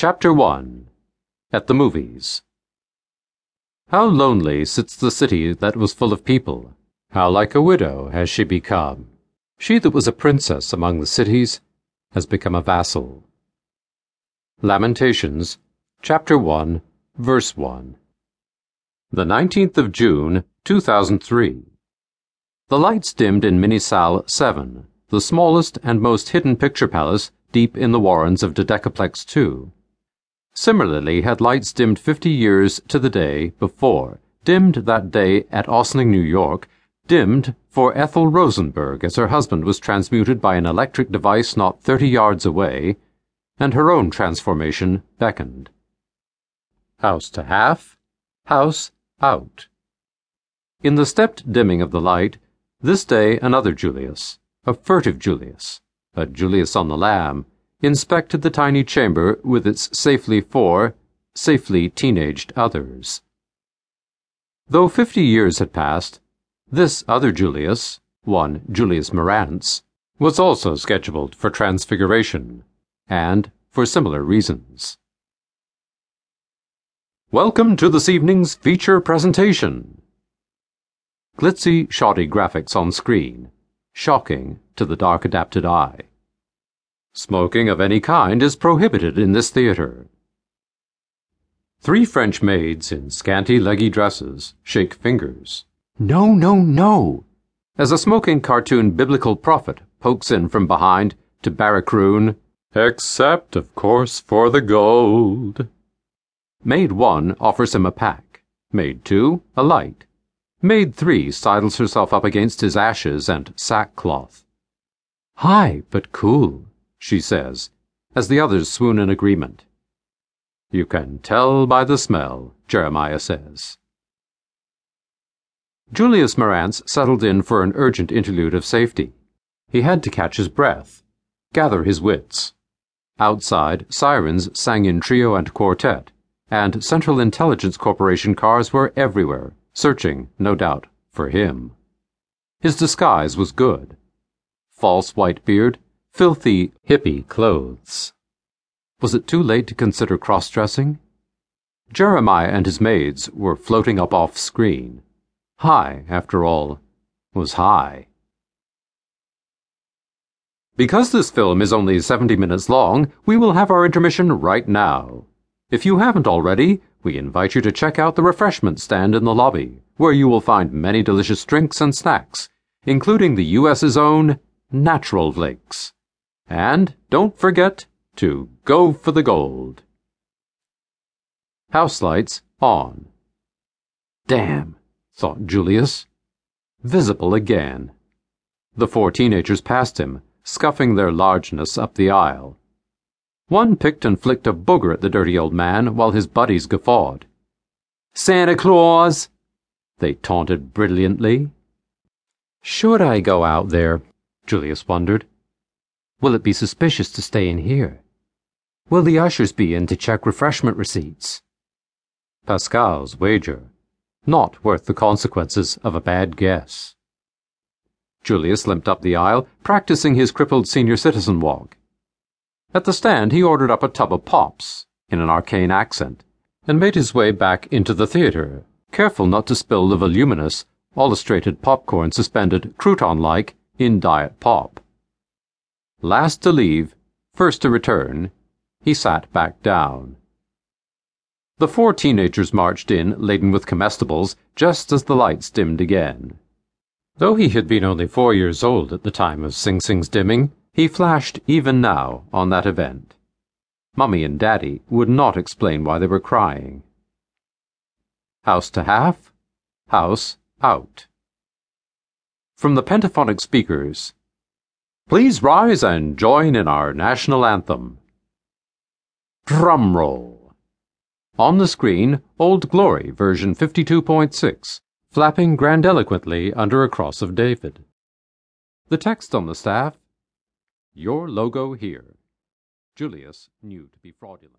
Chapter 1 At the Movies How lonely sits the city that was full of people. How like a widow has she become. She that was a princess among the cities has become a vassal. Lamentations, chapter 1, verse 1. The 19th of June, 2003. The lights dimmed in Minisalle 7, the smallest and most hidden picture palace deep in the warrens of Dodecaplex 2. Similarly had lights dimmed 50 years to the day before, dimmed that day at Ossining, New York, dimmed for Ethel Rosenberg as her husband was transmuted by an electric device not 30 yards away, and her own transformation beckoned. House to half, house out. In the stepped dimming of the light, this day another Julius, a furtive Julius, a Julius on the lam, inspected the tiny chamber with its safely four, safely teenaged others. Though fifty years had passed, this other Julius, one Julius Marantz, was also scheduled for transfiguration, and for similar reasons. Welcome to this evening's feature presentation. Glitzy, shoddy graphics on screen, shocking to the dark adapted eye. Smoking of any kind is prohibited in this theater. Three French maids in scanty leggy dresses shake fingers. No, no, no! As a smoking cartoon biblical prophet pokes in from behind to barrack-roon, except, of course, for the gold. Maid 1 offers him a pack. Maid 2, a light. Maid 3 sidles herself up against his ashes and sackcloth. High, but cool she says, as the others swoon in agreement. You can tell by the smell, Jeremiah says. Julius Marantz settled in for an urgent interlude of safety. He had to catch his breath, gather his wits. Outside, sirens sang in trio and quartet, and Central Intelligence Corporation cars were everywhere, searching, no doubt, for him. His disguise was good. False white beard, filthy hippie clothes. Was it too late to consider cross dressing? Jeremiah and his maids were floating up off screen. High, after all, was high. Because this film is only 70 minutes long, we will have our intermission right now. If you haven't already, we invite you to check out the refreshment stand in the lobby, where you will find many delicious drinks and snacks, including the U.S.'s own Natural Flakes. And don't forget to go for the gold. House lights on. Damn, thought Julius. Visible again. The four teenagers passed him, scuffing their largeness up the aisle. One picked and flicked a booger at the dirty old man while his buddies guffawed. Santa Claus! They taunted brilliantly. Should I go out there? Julius wondered. Will it be suspicious to stay in here? Will the ushers be in to check refreshment receipts? Pascal's wager. Not worth the consequences of a bad guess. Julius limped up the aisle, practicing his crippled senior citizen walk. At the stand, he ordered up a tub of pops, in an arcane accent, and made his way back into the theater, careful not to spill the voluminous, illustrated popcorn suspended, crouton like, in diet pop. Last to leave, first to return, he sat back down. The four teenagers marched in, laden with comestibles, just as the lights dimmed again. Though he had been only four years old at the time of Sing Sing's dimming, he flashed even now on that event. Mummy and Daddy would not explain why they were crying. House to half, house out. From the pentaphonic speakers, Please rise and join in our national anthem. Drum roll. On the screen, Old Glory version 52.6, flapping grandiloquently under a cross of David. The text on the staff Your logo here. Julius knew to be fraudulent.